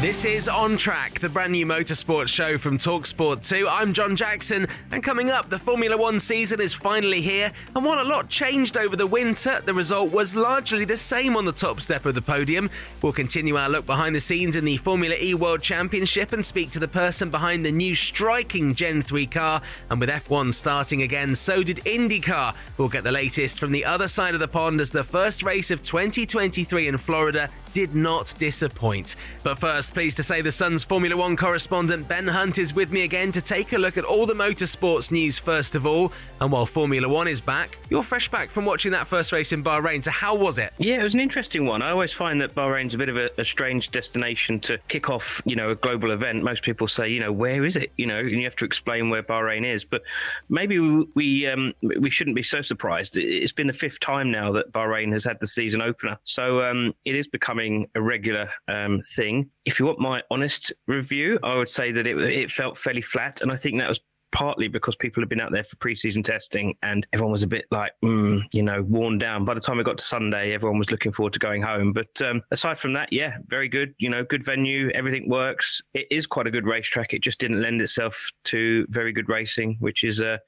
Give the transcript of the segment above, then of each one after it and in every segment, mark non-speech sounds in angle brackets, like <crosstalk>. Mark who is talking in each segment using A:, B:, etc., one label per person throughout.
A: This is On Track, the brand new motorsports show from Talksport 2. I'm John Jackson, and coming up, the Formula One season is finally here. And while a lot changed over the winter, the result was largely the same on the top step of the podium. We'll continue our look behind the scenes in the Formula E World Championship and speak to the person behind the new striking Gen 3 car. And with F1 starting again, so did IndyCar. We'll get the latest from the other side of the pond as the first race of 2023 in Florida did not disappoint. But first, pleased to say the Sun's Formula One correspondent Ben Hunt is with me again to take a look at all the motorsports news first of all. And while Formula One is back, you're fresh back from watching that first race in Bahrain. So, how was it?
B: Yeah, it was an interesting one. I always find that Bahrain's a bit of a, a strange destination to kick off, you know, a global event. Most people say, you know, where is it? You know, and you have to explain where Bahrain is. But maybe we we, um, we shouldn't be so surprised. It's been the fifth time now that Bahrain has had the season opener, so um, it is becoming a regular um, thing. If you want my honest review, I would say that it, it felt fairly flat, and I think that was partly because people had been out there for preseason testing and everyone was a bit like, mm, you know, worn down. By the time we got to Sunday, everyone was looking forward to going home. But um, aside from that, yeah, very good. You know, good venue, everything works. It is quite a good racetrack. It just didn't lend itself to very good racing, which is uh,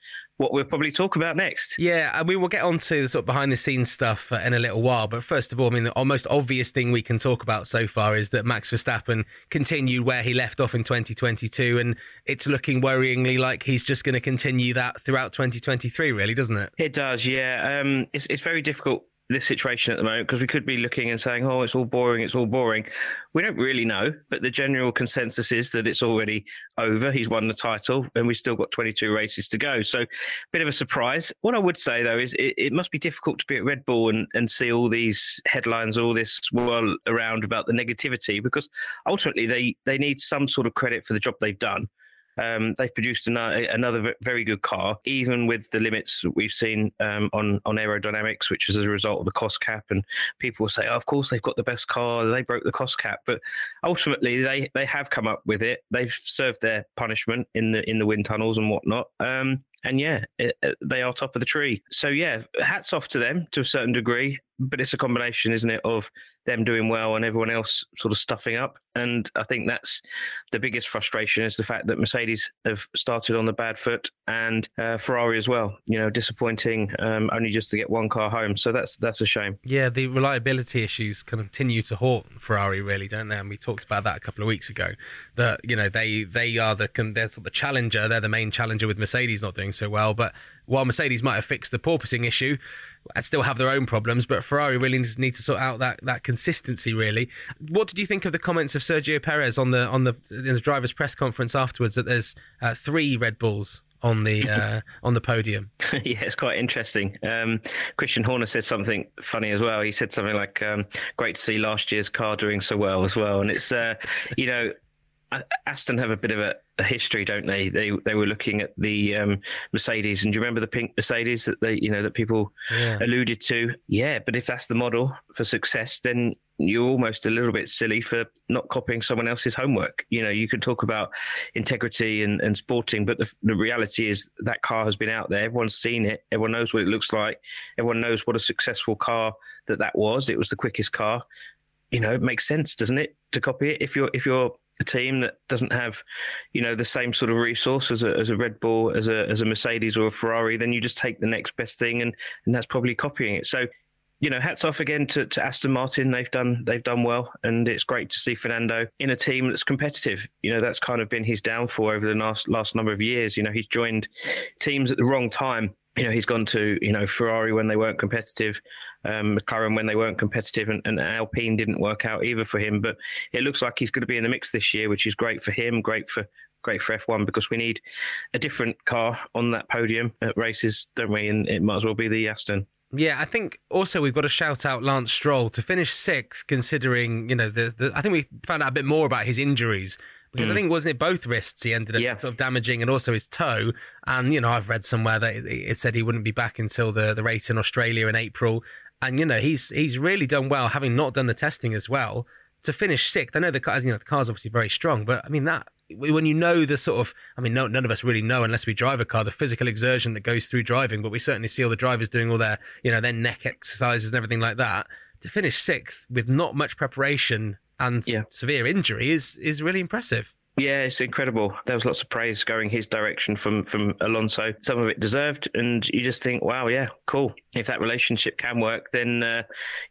B: what we'll probably talk about next.
A: Yeah, and we will get on to the sort of behind the scenes stuff uh, in a little while. But first of all, I mean, the almost obvious thing we can talk about so far is that Max Verstappen continued where he left off in 2022, and it's looking worryingly like he's just going to continue that throughout 2023, really, doesn't it?
B: It does, yeah. Um, it's it's very difficult this situation at the moment because we could be looking and saying, "Oh, it's all boring, it's all boring." We don't really know, but the general consensus is that it's already over. He's won the title, and we've still got 22 races to go. So, a bit of a surprise. What I would say though is it, it must be difficult to be at Red Bull and, and see all these headlines, all this swirl around about the negativity, because ultimately they they need some sort of credit for the job they've done. Um, they've produced another, another very good car, even with the limits we've seen um, on on aerodynamics, which is as a result of the cost cap. And people will say, oh, "Of course, they've got the best car. They broke the cost cap." But ultimately, they they have come up with it. They've served their punishment in the in the wind tunnels and whatnot. Um, and yeah, it, it, they are top of the tree. So yeah, hats off to them to a certain degree. But it's a combination, isn't it, of them doing well and everyone else sort of stuffing up. And I think that's the biggest frustration is the fact that Mercedes have started on the bad foot and uh, Ferrari as well. You know, disappointing um, only just to get one car home. So that's that's a shame.
A: Yeah, the reliability issues continue to haunt Ferrari, really, don't they? And we talked about that a couple of weeks ago. That you know they they are the they're sort of the challenger. They're the main challenger with Mercedes not doing so well. But while Mercedes might have fixed the porpoising issue, and still have their own problems, but Ferrari really need to sort out that that consistency. Really, what did you think of the comments of Sergio Perez on the on the in the drivers' press conference afterwards that there's uh, three Red Bulls on the uh, <laughs> on the podium. <laughs>
B: yeah, it's quite interesting. Um, Christian Horner said something funny as well. He said something like, um, "Great to see last year's car doing so well as well." And it's uh, you know Aston have a bit of a, a, history, don't they? They they were looking at the um, Mercedes, and do you remember the pink Mercedes that they you know that people yeah. alluded to? Yeah, but if that's the model for success, then you're almost a little bit silly for not copying someone else's homework. You know, you can talk about integrity and, and sporting, but the, the reality is that car has been out there. Everyone's seen it. Everyone knows what it looks like. Everyone knows what a successful car that that was. It was the quickest car. You know, it makes sense, doesn't it, to copy it? If you're if you're a team that doesn't have, you know, the same sort of resource as a, as a Red Bull, as a as a Mercedes or a Ferrari, then you just take the next best thing, and and that's probably copying it. So you know, hats off again to, to Aston Martin. They've done they've done well, and it's great to see Fernando in a team that's competitive. You know, that's kind of been his downfall over the last last number of years. You know, he's joined teams at the wrong time. You know, he's gone to you know Ferrari when they weren't competitive, um, McLaren when they weren't competitive, and, and Alpine didn't work out either for him. But it looks like he's going to be in the mix this year, which is great for him, great for great for F1 because we need a different car on that podium at races, don't we? And it might as well be the Aston.
A: Yeah, I think also we've got to shout out Lance Stroll to finish sixth, considering you know the, the I think we found out a bit more about his injuries because mm. I think wasn't it both wrists he ended up yeah. sort of damaging and also his toe. And you know I've read somewhere that it said he wouldn't be back until the the race in Australia in April. And you know he's he's really done well, having not done the testing as well to finish sixth. I know the car, you know the car's obviously very strong, but I mean that when you know the sort of, I mean, no, none of us really know unless we drive a car, the physical exertion that goes through driving, but we certainly see all the drivers doing all their, you know, their neck exercises and everything like that. To finish sixth with not much preparation and yeah. severe injury is is really impressive.
B: Yeah, it's incredible. There was lots of praise going his direction from from Alonso. Some of it deserved, and you just think, wow, yeah, cool. If that relationship can work, then uh,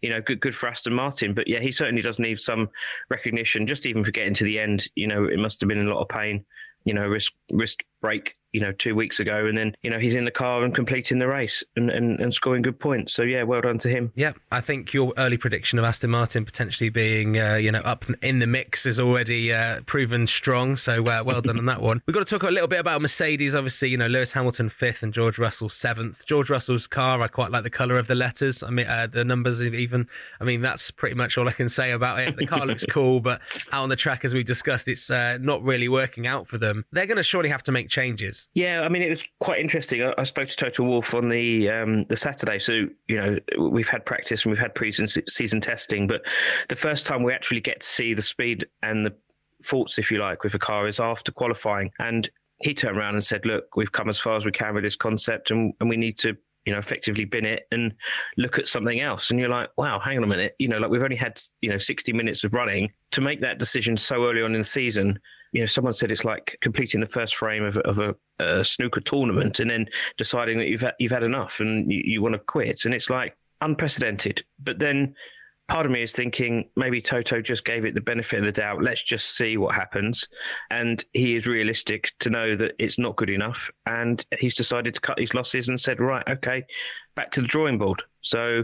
B: you know, good good for Aston Martin. But yeah, he certainly does need some recognition, just even for getting to the end. You know, it must have been a lot of pain. You know, wrist wrist break you know, two weeks ago. And then, you know, he's in the car and completing the race and, and, and scoring good points. So, yeah, well done to him.
A: Yeah, I think your early prediction of Aston Martin potentially being, uh, you know, up in the mix is already uh, proven strong. So, uh, well done on that one. We've got to talk a little bit about Mercedes. Obviously, you know, Lewis Hamilton fifth and George Russell seventh. George Russell's car, I quite like the colour of the letters. I mean, uh, the numbers even. I mean, that's pretty much all I can say about it. The car looks cool, but out on the track, as we discussed, it's uh, not really working out for them. They're going to surely have to make changes.
B: Yeah, I mean, it was quite interesting. I, I spoke to Toto Wolff on the um, the Saturday, so you know we've had practice and we've had pre-season testing, but the first time we actually get to see the speed and the faults, if you like, with a car is after qualifying. And he turned around and said, "Look, we've come as far as we can with this concept, and, and we need to." You know, effectively bin it and look at something else. And you're like, wow, hang on a minute. You know, like we've only had, you know, 60 minutes of running to make that decision so early on in the season you know, someone said it's like completing the first frame of, of a, a, snooker tournament and then deciding that you've had, you've had enough and you, you want to quit. And it's like unprecedented. But then part of me is thinking maybe Toto just gave it the benefit of the doubt. Let's just see what happens. And he is realistic to know that it's not good enough. And he's decided to cut his losses and said, right, okay, back to the drawing board. So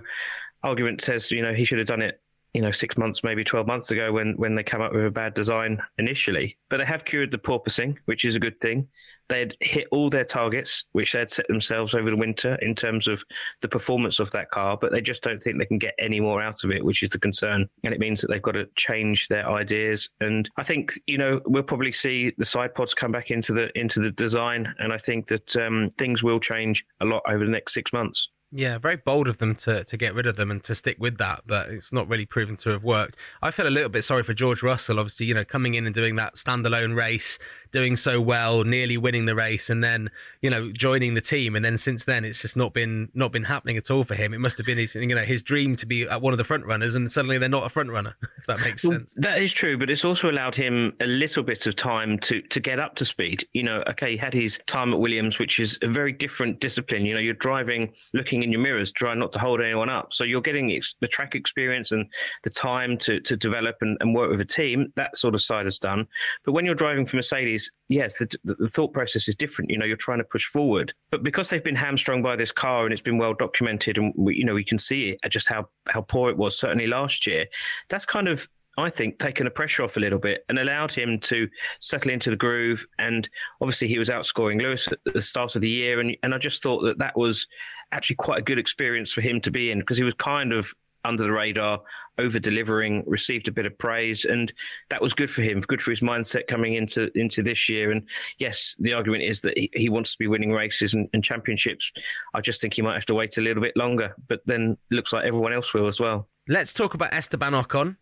B: argument says, you know, he should have done it you know six months, maybe twelve months ago when when they came up with a bad design initially. But they have cured the porpoising, which is a good thing. They had hit all their targets, which they had set themselves over the winter in terms of the performance of that car, but they just don't think they can get any more out of it, which is the concern. And it means that they've got to change their ideas. And I think you know we'll probably see the side pods come back into the into the design, and I think that um, things will change a lot over the next six months.
A: Yeah, very bold of them to, to get rid of them and to stick with that, but it's not really proven to have worked. I feel a little bit sorry for George Russell, obviously, you know, coming in and doing that standalone race, doing so well, nearly winning the race, and then you know joining the team, and then since then it's just not been not been happening at all for him. It must have been his you know his dream to be at one of the front runners, and suddenly they're not a front runner. <laughs> If that makes well, sense.
B: That is true, but it's also allowed him a little bit of time to to get up to speed. You know, okay, he had his time at Williams, which is a very different discipline. You know, you're driving, looking in your mirrors, trying not to hold anyone up, so you're getting the track experience and the time to to develop and, and work with a team. That sort of side is done, but when you're driving for Mercedes yes, the, the, thought process is different. You know, you're trying to push forward, but because they've been hamstrung by this car and it's been well documented, and we, you know, we can see it uh, just how how poor it was certainly last year. That's kind of I think, taken the pressure off a little bit and allowed him to settle into the groove. And obviously, he was outscoring Lewis at the start of the year. And, and I just thought that that was actually quite a good experience for him to be in because he was kind of under the radar, over delivering, received a bit of praise, and that was good for him, good for his mindset coming into into this year. And yes, the argument is that he, he wants to be winning races and, and, championships. I just think he might have to wait a little bit longer, but then looks like everyone else will as well.
A: Let's talk about Esteban Ocon.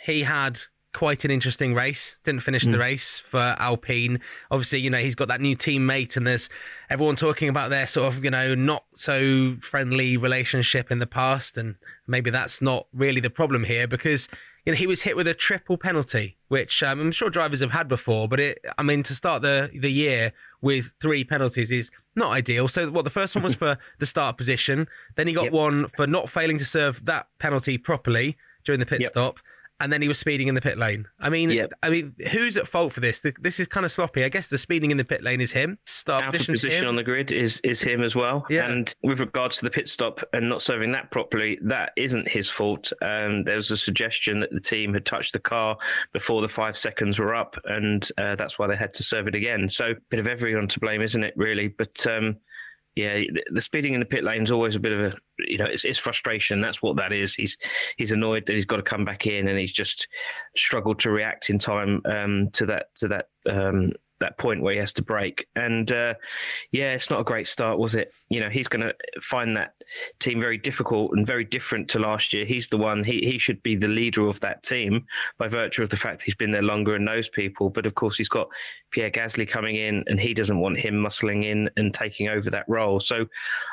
A: He had quite an interesting race. Didn't finish mm. the race for Alpine. Obviously, you know, he's got that new teammate, and there's everyone talking about their sort of, you know, not so friendly relationship in the past. And maybe that's not really the problem here because, you know, he was hit with a triple penalty, which um, I'm sure drivers have had before. But it, I mean, to start the, the year with three penalties is not ideal. So, what the first one was <laughs> for the start position. Then he got yep. one for not failing to serve that penalty properly during the pit yep. stop and then he was speeding in the pit lane. I mean, yep. I mean, who's at fault for this? This is kind of sloppy. I guess the speeding in the pit lane is him.
B: Start position him. on the grid is is him as well. Yeah. And with regards to the pit stop and not serving that properly, that isn't his fault. Um, there was a suggestion that the team had touched the car before the five seconds were up, and uh, that's why they had to serve it again. So, a bit of everyone to blame, isn't it? Really, but. Um, yeah, the speeding in the pit lane is always a bit of a, you know, it's, it's, frustration. That's what that is. He's he's annoyed that he's got to come back in, and he's just struggled to react in time um, to that to that um, that point where he has to brake. And uh, yeah, it's not a great start, was it? You know, he's going to find that team very difficult and very different to last year. He's the one, he, he should be the leader of that team by virtue of the fact he's been there longer and knows people. But of course, he's got Pierre Gasly coming in and he doesn't want him muscling in and taking over that role. So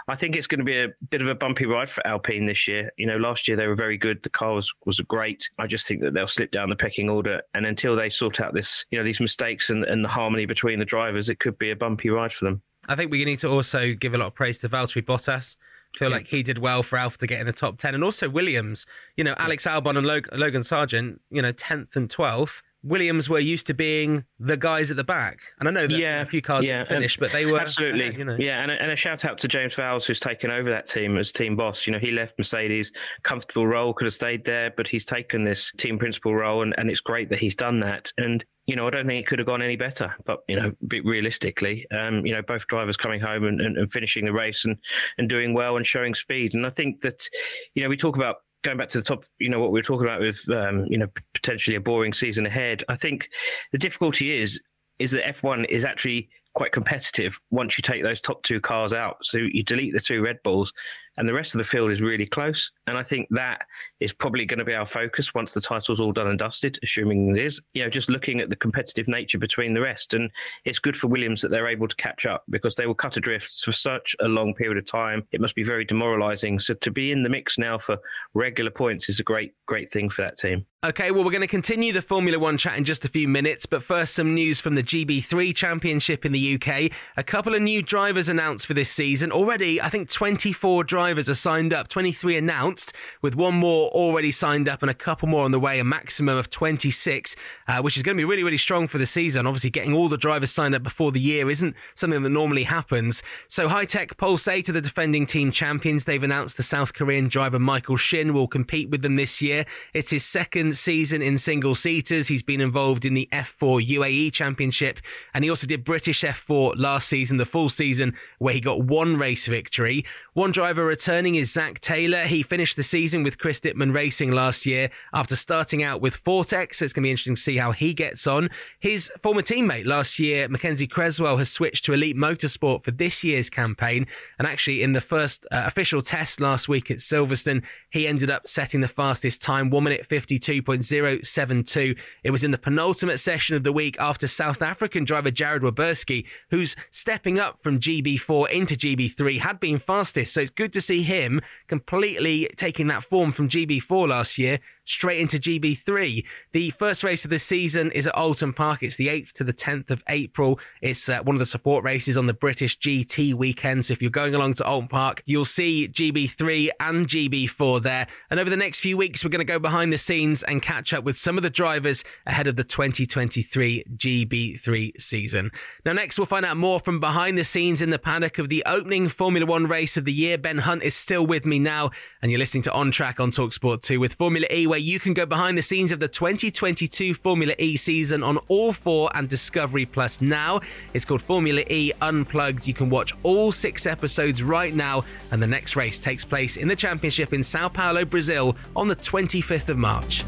B: I think it's going to be a bit of a bumpy ride for Alpine this year. You know, last year they were very good. The car was, was great. I just think that they'll slip down the pecking order. And until they sort out this, you know, these mistakes and, and the harmony between the drivers, it could be a bumpy ride for them.
A: I think we need to also give a lot of praise to Valtteri Bottas. I feel yeah. like he did well for Alfa to get in the top 10. And also Williams, you know, Alex Albon and Logan Sargeant, you know, 10th and 12th. Williams were used to being the guys at the back, and I know that yeah, a few cars yeah, finished, but they were
B: absolutely, you know. yeah. And a, and a, shout out to James Vowles who's taken over that team as team boss. You know, he left Mercedes, comfortable role, could have stayed there, but he's taken this team principal role, and, and it's great that he's done that. And you know, I don't think it could have gone any better. But you know, realistically, um, you know, both drivers coming home and, and, and finishing the race and and doing well and showing speed. And I think that, you know, we talk about going back to the top, you know, what we were talking about with, um, you know, potentially a boring season ahead. I think the difficulty is is that F1 is actually quite competitive once you take those top two cars out. So you delete the two Red Bulls, and the rest of the field is really close. And I think that is probably going to be our focus once the title's all done and dusted, assuming it is. You know, just looking at the competitive nature between the rest, and it's good for Williams that they're able to catch up because they were cut adrift for such a long period of time. It must be very demoralising. So to be in the mix now for regular points is a great, great thing for that team.
A: Okay, well, we're going to continue the Formula One chat in just a few minutes, but first, some news from the GB3 Championship in the UK. A couple of new drivers announced for this season. Already, I think 24 drivers are signed up, 23 announced, with one more already signed up and a couple more on the way, a maximum of 26, uh, which is going to be really, really strong for the season. Obviously, getting all the drivers signed up before the year isn't something that normally happens. So, Hitech Pulse 8 to the defending team champions. They've announced the South Korean driver Michael Shin will compete with them this year. It's his second season in single seaters. He's been involved in the F4 UAE Championship, and he also did British F4 last season, the full season, where he got one race victory. One driver returning is Zach Taylor. He finished the season with Chris Dittmann Racing last year after starting out with Fortec. It's going to be interesting to see how he gets on. His former teammate last year, McKenzy Cresswell, has switched to Elite Motorsport for this year's campaign. And actually, in the first uh, official test last week at Silverstone, he ended up setting the fastest time, 1 minute 52.072. It was in the penultimate session of the week after South African driver Jarrod Waberski, who's stepping up from GB4 into GB3, had been fastest. So it's good to see him completely taking that form from GB4 last year straight into GB3. The first race of the season is at Oulton Park. It's the 8th to the 10th of April. It's uh, one of the support races on the British GT weekend. So if you're going along to Oulton Park, you'll see GB3 and GB4 there. And over the next few weeks, we're going to go behind the scenes and catch up with some of the drivers ahead of the 2023 GB3 season. Now, next, we'll find out more from behind the scenes in the paddock of the opening Formula One race of the year. Ben Hunt is still with me now, and you're listening to On Track on Talksport 2 with Formula E where you can go behind the scenes of the 2022 Formula E season on All 4 and Discovery Plus now. It's called Formula E Unplugged. You can watch all six episodes right now, and the next race takes place in the championship in Sao Paulo, Brazil on the 25th of March.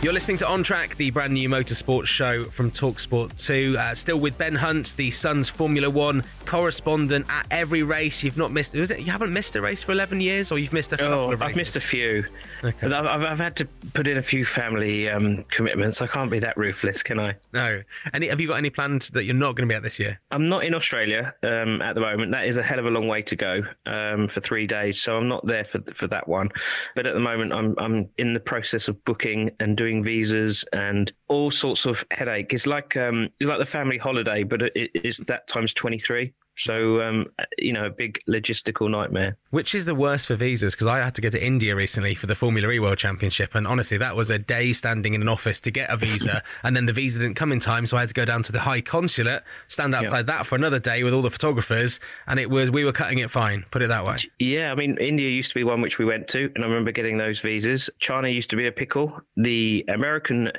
A: You're listening to On Track, the brand new motorsport show from Talksport 2. Uh, still with Ben Hunt, the Sun's Formula One correspondent at every race. You've not missed, was it? You haven't missed a race for 11 years, or you've missed a couple
B: Oh? I've missed a few.
A: Okay.
B: But I've, I've, I've had to put in a few family um, commitments. I can't be that ruthless, can I?
A: No. Any, have you got any planned that you're not going to be at this year?
B: I'm not in Australia um, at the moment. That is a hell of a long way to go um, for three days, so I'm not there for for that one. But at the moment, I'm I'm in the process of booking and doing visas and all sorts of headache. It's like um, it's like the family holiday, but it, it's that times twenty three. So um, you know, a big logistical nightmare.
A: Which is the worst for visas? Because I had to go to India recently for the Formula E World Championship, and honestly, that was a day standing in an office to get a visa, <laughs> and then the visa didn't come in time, so I had to go down to the High Consulate, stand outside that for another day with all the photographers, and it was we were cutting it fine. Put it that way.
B: Yeah, I mean, India used to be one which we went to, and I remember getting those visas. China used to be a pickle. The American,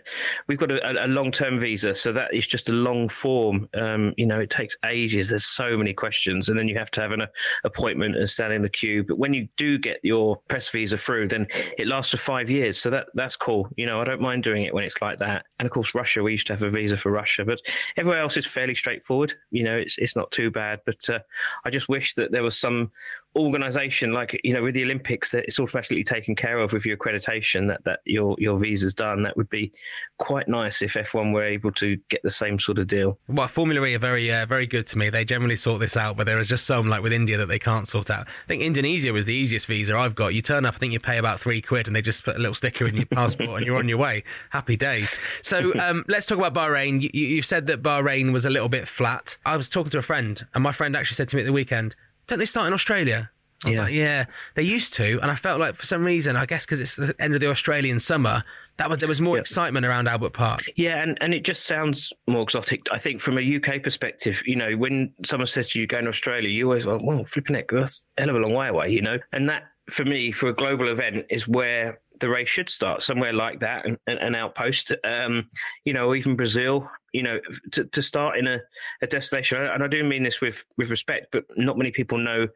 B: we've got a, a long-term visa, so that is just a long form. Um, you know, it takes ages. There's so many questions, and then you have to have an uh, appointment and stand in the queue. But when you do get your press visa through, then it lasts for five years. So that that's cool. You know, I don't mind doing it when it's like that. And of course, Russia, we used to have a visa for Russia, but everywhere else is fairly straightforward. You know, it's it's not too bad. But uh, I just wish that there was some organization like you know with the olympics that it's automatically taken care of with your accreditation that that your your visa's done that would be quite nice if f1 were able to get the same sort of deal
A: Well, Formula E are very, uh, very good to me. They generally sort this out, but there is just some, like with India, that they can't sort out. I think Indonesia was the easiest visa I've got. You turn up, I think you pay about three quid, and they just put a little sticker in your <laughs> passport, and you're on your way. Happy days. So um, let's talk about Bahrain. You, you- you've said that Bahrain was a little bit flat. I was talking to a friend, and my friend actually said to me at the weekend, "Don't they start in Australia?" I was
B: Yeah.
A: like, yeah, they used to, and I felt like for some reason, I guess because it's the end of the Australian summer, that was there was more
B: Yeah.
A: excitement around Albert Park.
B: yeah and and it just sounds more exotic i think from a uk perspective you know when someone says to you going to australia you always like well flipping it that's a hell of a long way away you know and that for me for a global event is where the race should start somewhere like that an an outpost um you know even brazil you know to, to start in a, a destination and i do mean this with with respect but not many people know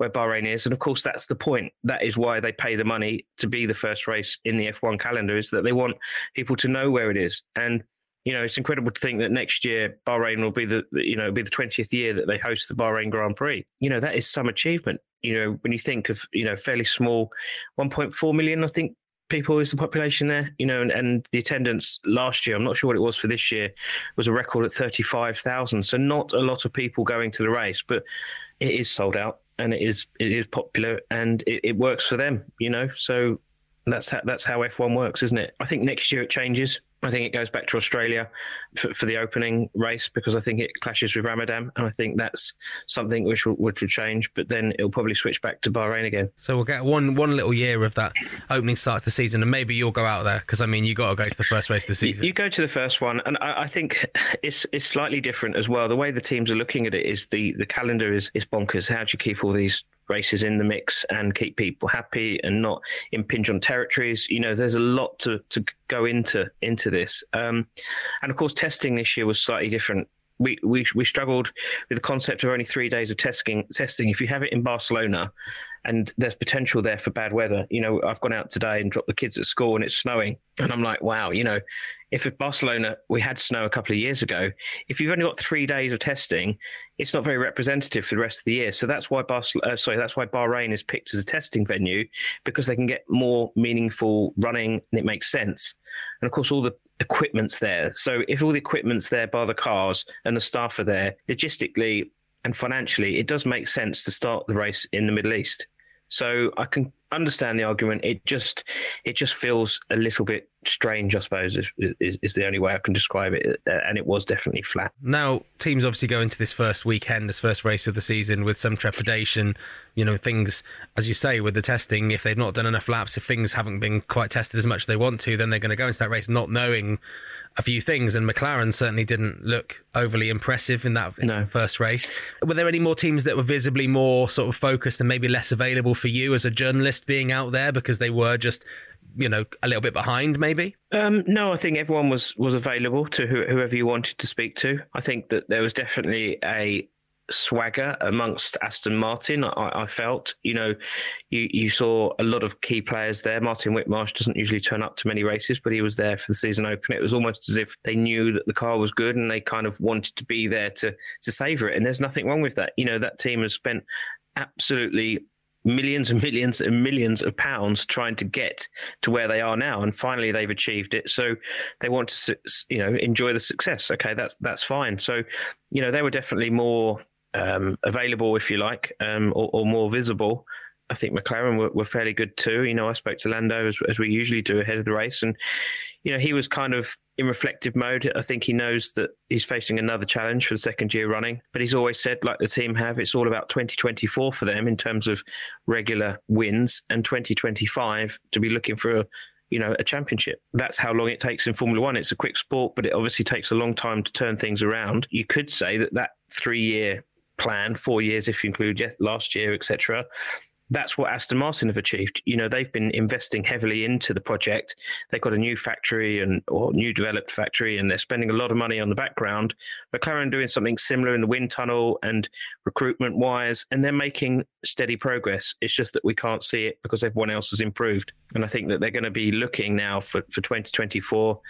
B: where Bahrain is. And of course, that's the point. That is why they pay the money to be the first race in the F1 calendar, is that they want people to know where it is. And you know, it's incredible to think that next year Bahrain will be the you know be the twentieth year that they host the Bahrain Grand Prix. You know, that is some achievement. You know, when you think of you know fairly small, one point four million, I think people is the population there. You know, and, and the attendance last year, I'm not sure what it was for this year, was a record at thirty five thousand. So not a lot of people going to the race, but it is sold out and it is it is popular and it, it works for them. You know, so that's how that's how F1 works, isn't it? I think next year it changes. I think it goes back to Australia for, for the opening race because I think it clashes with Ramadan, and I think that's something which will, which will change. But then it'll probably switch back to Bahrain again.
A: So we'll get one one little year of that opening starts the season, and maybe you'll go out there because I mean you got to go to the first race of the
B: You,
A: season.
B: you go to the first one, and I, I think it's it's slightly different as well. The way the teams are looking at it is the the calendar is is bonkers. How do you keep all these races in the mix and keep people happy and not impinge on territories? You know, there's a lot to to go into into this, um, and of course, testing this year was slightly different. We, we we struggled with the concept of only three days of testing. Testing. If you have it in Barcelona, and there's potential there for bad weather. You know, I've gone out today and dropped the kids at school and it's snowing. And I'm like, wow, you know, if at Barcelona we had snow a couple of years ago, if you've only got three days of testing, it's not very representative for the rest of the year. So that's why Barcelona, uh, sorry, that's why Bahrain is picked as a testing venue because they can get more meaningful running and it makes sense. And of course, all the equipment's there. So if all the equipment's there by the cars and the staff are there, logistically and financially, it does make sense to start the race in the Middle East. So I can understand the argument. It just it just feels a little bit strange, I suppose, is, is, is the only way I can describe it. Uh, And it was definitely flat.
A: Now teams obviously go into this first weekend, this first race of the season, with some trepidation. You know, things as you say with the testing. If they've not done enough laps, if things haven't been quite tested as much as they want to, then they're going to go into that race not knowing a few things. And McLaren certainly didn't look overly impressive in that
B: No.
A: first race. Were there any more teams that were visibly more sort of focused and maybe less available for you as a journalist being out there because they were just, you know, a little bit behind maybe?
B: Um, no, I think everyone was was available to who, whoever you wanted to speak to. I think that there was definitely a swagger amongst Aston Martin. I, I, felt, you know, you you saw a lot of key players there. Martin Whitmarsh doesn't usually turn up to many races, but he was there for the season open. It was almost as if they knew that the car was good and they kind of wanted to be there to to savor it. And there's nothing wrong with that. You know, that team has spent absolutely millions and millions and millions of pounds trying to get to where they are now and finally they've achieved it so they want to you know enjoy the success okay that's that's fine so you know they were definitely more um, available if you like um, or, or, more visible I think McLaren were, were, fairly good too. You know, I spoke to Lando as, as we usually do ahead of the race, and you know he was kind of in reflective mode. I think he knows that he's facing another challenge for the second year running. But he's always said, like the team have, it's all about 2024 for them in terms of regular wins, and 2025 to be looking for. A, you know, a championship. That's how long it takes in Formula One. It's a quick sport, but it obviously takes a long time to turn things around. You could say that that three-year plan, four years if you include last year, etc., that's what Aston Martin have achieved. You know, they've been investing heavily into the project. They've got a new factory and or new developed factory, and they're spending a lot of money on the background. McLaren doing something similar in the wind tunnel and recruitment wise, and they're making steady progress. It's just that we can't see it because everyone else has improved. And I think that they're going to be looking now for, for 2024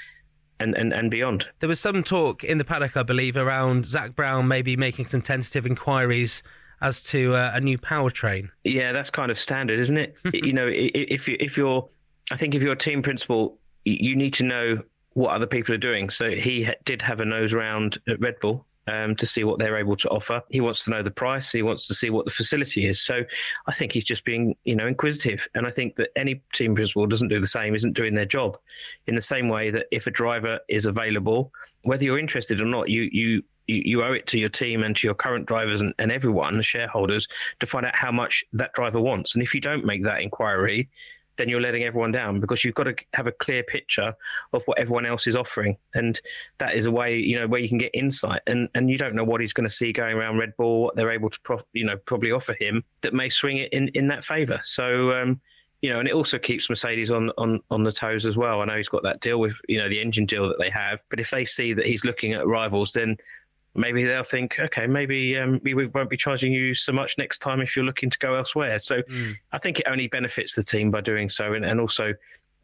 B: and, and, and beyond.
A: There was some talk in the paddock, I believe, around Zak Brown maybe making some tentative inquiries as to uh, a new powertrain.
B: Yeah, that's kind of standard, isn't it? <laughs> you know, if you if you're, I think if you're a team principal, you need to know what other people are doing. So he did have a nose round at Red Bull um, to see what they're able to offer. He wants to know the price. He wants to see what the facility is. So I think he's just being, you know, inquisitive. And I think that any team principal doesn't do the same, isn't doing their job. In the same way that if a driver is available, whether you're interested or not, you you you, owe it to your team and to your current drivers and, and everyone, the shareholders, to find out how much that driver wants. And if you don't make that inquiry, then you're letting everyone down because you've got to have a clear picture of what everyone else is offering, and that is a way you know where you can get insight. And and you don't know what he's going to see going around Red Bull, what they're able to you know probably offer him that may swing it in in that favour. So. Um, you know, and it also keeps Mercedes on, on, on the toes as well. I know he's got that deal with, you know, the engine deal that they have. But if they see that he's looking at rivals, then maybe they'll think, okay, maybe um, we won't be charging you so much next time if you're looking to go elsewhere. So mm. I think it only benefits the team by doing so, and, and also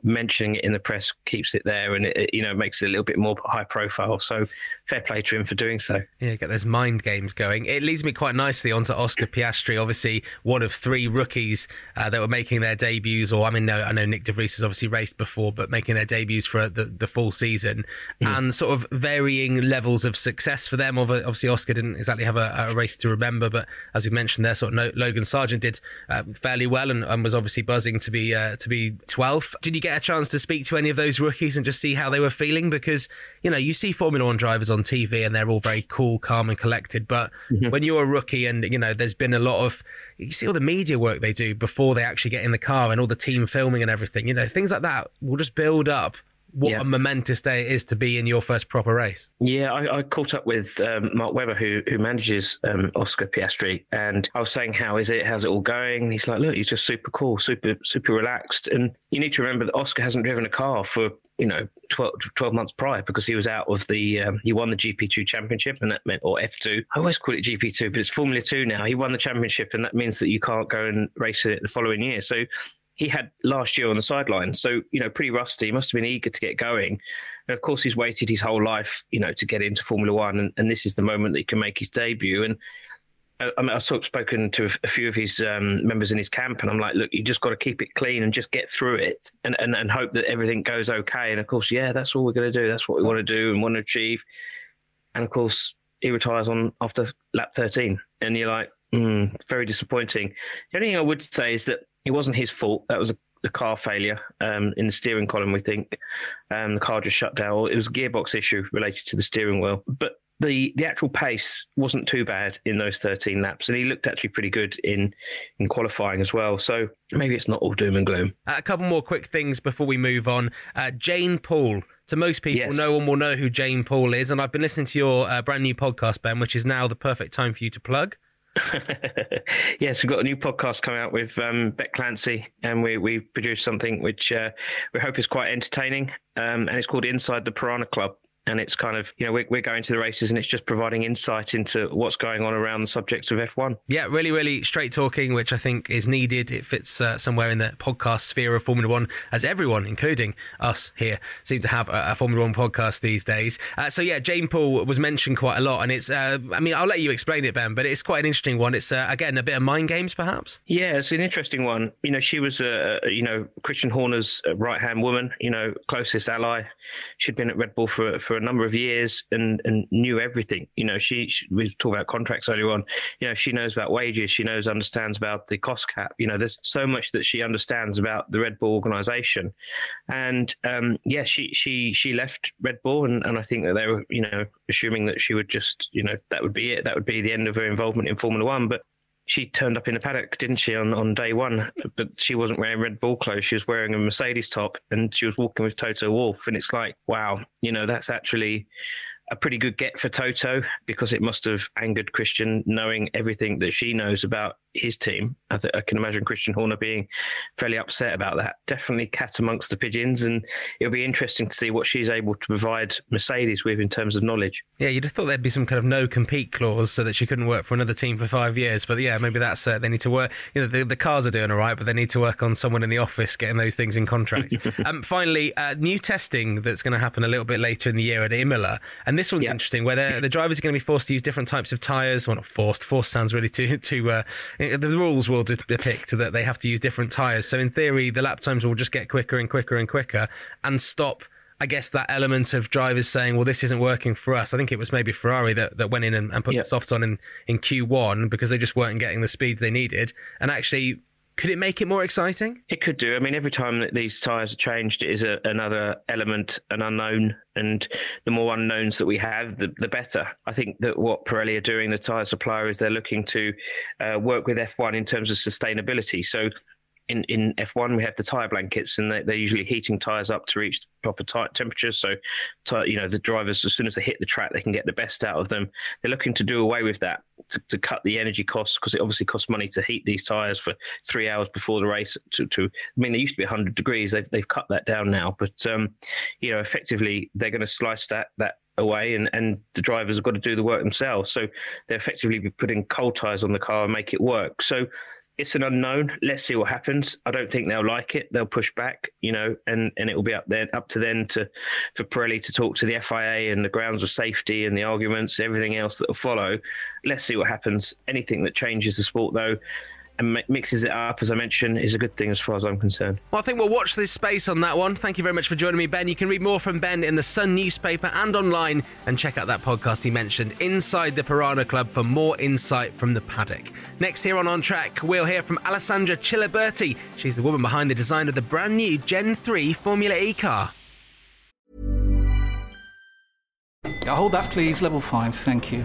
B: mentioning it in the press keeps it there and it, you know makes it a little bit more high profile so fair play to him for doing so.
A: Yeah get those mind games going. It leads me quite nicely onto oscar piastri obviously one of three rookies uh, that were making their debuts or i mean no, i know Nyck de Vries has obviously raced before but making their debuts for the, the full season. Mm. and sort of varying levels of success for them. Obviously oscar didn't exactly have a, a race to remember but as we mentioned there sort of logan sargeant did uh, fairly well and, and, was obviously buzzing to be uh, to be 12th did you get a chance to speak to any of those rookies and just see how they were feeling? Because, you know, you see Formula One drivers on TV and they're all very cool, calm, and collected. But mm-hmm. when you're a rookie and, you know, there's been a lot of, you see all the media work they do before they actually get in the car and all the team filming and everything, you know, things like that will just build up what yeah. a momentous day it is to be in your first proper race.
B: Yeah, I, I caught up with um, Mark Webber, who who manages um, Oscar Piastri, and I was saying, "How is it? How's it all going?" And he's like, "Look, he's just super cool, super super relaxed." And you need to remember that Oscar hasn't driven a car for you know 12, 12 months prior because he was out of the um, he won the GP2 championship and that meant or F2 I always call it GP2 but it's Formula 2 now he won the championship and that means that you can't go and race it the following year so he had last year on the sideline. So, you know, pretty rusty. He must have been eager to get going. And of course, he's waited his whole life, you know, to get into Formula One. And, and this is the moment that he can make his debut. And I mean, I've spoken to a, few of his um, members in his camp, and I'm like, look, you just got to keep it clean and just get through it and, and, and hope that everything goes okay. And of course, yeah, that's all we're going to do. That's what we want to do and want to achieve. And of course, he retires on after lap 13. And you're like, mm, it's very disappointing. The only thing I would say is that it wasn't his fault. That was a, a car failure um, in the steering column, we think. Um, the car just shut down. It was a gearbox issue related to the steering wheel. But the the actual pace wasn't too bad in those 13 laps, and he looked actually pretty good in in qualifying as well. So maybe it's not all doom and gloom.
A: Uh, a couple more quick things before we move on. Uh, Jane Paul. To most people, yes. no one will know who Jane Paul is, and I've been listening to your uh, brand new podcast, Ben, which is now the perfect time for you to plug. <laughs>
B: yes, we've got a new podcast coming out with um, Beck Clancy, and we we produced something which uh, we hope is quite entertaining, um, and it's called Inside the Piranha Club. And it's kind of you know we're, we're going to the races and it's just providing insight into what's going on around the subject of F1.
A: Yeah, really, really straight talking, which I think is needed. It fits uh, somewhere in the podcast sphere of Formula One, as everyone, including us here, seem to have a, a Formula One podcast these days. Uh, so yeah, Jane paul was mentioned quite a lot, and it's uh, I mean I'll let you explain it, Ben, but it's quite an interesting one. It's uh, again a bit of mind games, perhaps.
B: Yeah, it's an interesting one. You know, she was uh, you know Christian Horner's right hand woman, you know, closest ally. She'd been at Red Bull for for a number of years and and knew everything. You know, she, she we talked about contracts earlier on. You know, she knows about wages. She knows understands about the cost cap. You know, there's so much that she understands about the Red Bull organization. And um, yeah, she she she left Red Bull, and, and I think that they were you know assuming that she would just you know that would be it. That would be the end of her involvement in Formula One, but she turned up in the paddock, didn't she, on, on day one? But she wasn't wearing Red Bull clothes. She was wearing a Mercedes top and she was walking with Toto Wolff. And it's like, wow, you know, that's actually a pretty good get for Toto because it must have angered Christian knowing everything that she knows about his team. I, th- I, can imagine Christian Horner being fairly upset about that. Definitely cat amongst the pigeons, and it'll be interesting to see what she's able to provide Mercedes with in terms of knowledge.
A: Yeah, you'd have thought there'd be some kind of no compete clause so that she couldn't work for another team for five years. But yeah, maybe that's uh, they need to work. You know, the, the, cars are doing all right, but they need to work on someone in the office getting those things in contracts. <laughs> um, finally, uh, new testing that's going to happen a little bit later in the year at Imola, and this one's yep. interesting, where the drivers are going to be forced to use different types of tyres. Well, not forced. Forced sounds really too too. Uh, the rules will depict that they have to use different tyres. So in theory, the lap times will just get quicker and quicker and quicker and stop. I guess that element of drivers saying, well, this isn't working for us. I think it was maybe Ferrari that, that went in and, and put the softs on in, in Q1 because they just weren't getting the speeds they needed. And actually, could it make it more exciting?
B: It could do. I mean, every time that these tyres are changed, it is a, another element, an unknown. And the more unknowns that we have, the, the better. I think that what Pirelli are doing, the tyre supplier, is they're looking to uh, work with F1 in terms of sustainability. So in, in F1, we have the tyre blankets, and they, they're usually heating tyres up to reach proper tight temperatures. So, you know, the drivers, as soon as they hit the track, they can get the best out of them. They're looking to do away with that to, to cut the energy costs because it obviously costs money to heat these tyres for three hours before the race. To, to I mean, they used to be 100 degrees. They've, they've cut that down now, but um, you know, effectively, they're going to slice that that away and, and the drivers have got to do the work themselves. So they're effectively putting cold tyres on the car and make it work. So it's an unknown. Let's see what happens. I don't think they'll like it. They'll push back, you know, and, and it will be up there up to then to for Pirelli to talk to the FIA and the grounds of safety and the arguments, everything else that will follow. Let's see what happens. Anything that changes the sport, though, and mixes it up, as I mentioned, is a good thing as far as I'm concerned.
A: Well, I think we'll watch this space on that one. Thank you very much for joining me, Ben. You can read more from Ben in the Sun newspaper and online, and check out that podcast he mentioned, Inside the Piranha Club, for more insight from the paddock. Next, here on On Track, we'll hear from Alessandra Ciliberti. She's the woman behind the design of the brand new Gen 3 Formula E car.
C: Hold that, please. Level 5, thank you.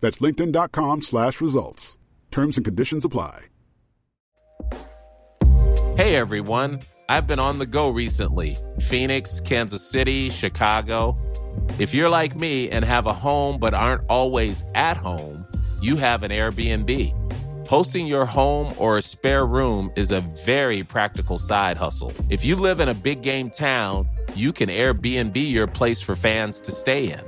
D: That's linkedin.com slash results. Terms and conditions apply.
E: Hey, everyone. I've been on the go recently. Phoenix, Kansas City, Chicago. If you're like me and have a home but aren't always at home, you have an Airbnb. Hosting your home or a spare room is a very practical side hustle. If you live in a big game town, you can Airbnb your place for fans to stay in.